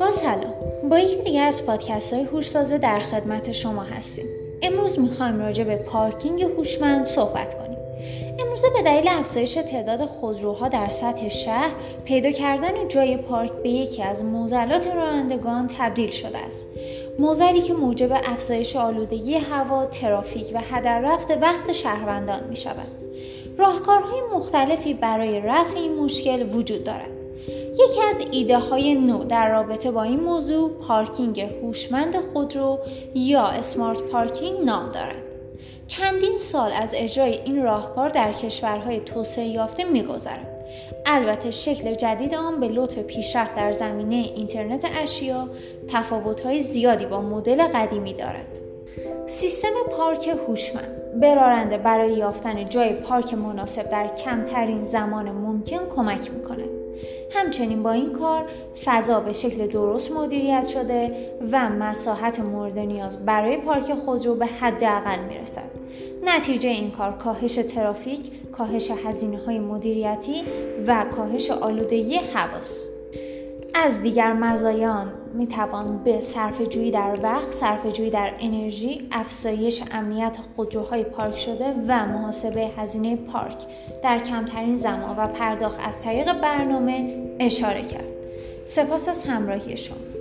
با سلام. با یکی دیگر از پادکست های هوشسازه در خدمت شما هستیم. امروز می‌خوایم راجع به پارکینگ هوشمند صحبت کنیم. امروزه به دلیل افزایش تعداد خودروها در سطح شهر پیدا کردن جای پارک به یکی از موزلات رانندگان تبدیل شده است. موزلی که موجب افزایش آلودگی هوا ترافیک و هدر رفت وقت شهروندان می شود راهکارهای مختلفی برای رفع این مشکل وجود دارد یکی از ایده های نو در رابطه با این موضوع پارکینگ هوشمند خودرو یا اسمارت پارکینگ نام دارد. چندین سال از اجرای این راهکار در کشورهای توسعه یافته میگذرد. البته شکل جدید آن به لطف پیشرفت در زمینه اینترنت اشیا تفاوت‌های زیادی با مدل قدیمی دارد. سیستم پارک هوشمند. برارنده برای یافتن جای پارک مناسب در کمترین زمان ممکن کمک می‌کند. همچنین با این کار فضا به شکل درست مدیریت شده و مساحت مورد نیاز برای پارک خودرو به حداقل می‌رسد. نتیجه این کار کاهش ترافیک کاهش هزینه های مدیریتی و کاهش آلودگی هواست از دیگر مزایان می توان به صرف جویی در وقت، صرف جویی در انرژی، افزایش امنیت خودروهای پارک شده و محاسبه هزینه پارک در کمترین زمان و پرداخت از طریق برنامه اشاره کرد. سپاس از همراهی شما.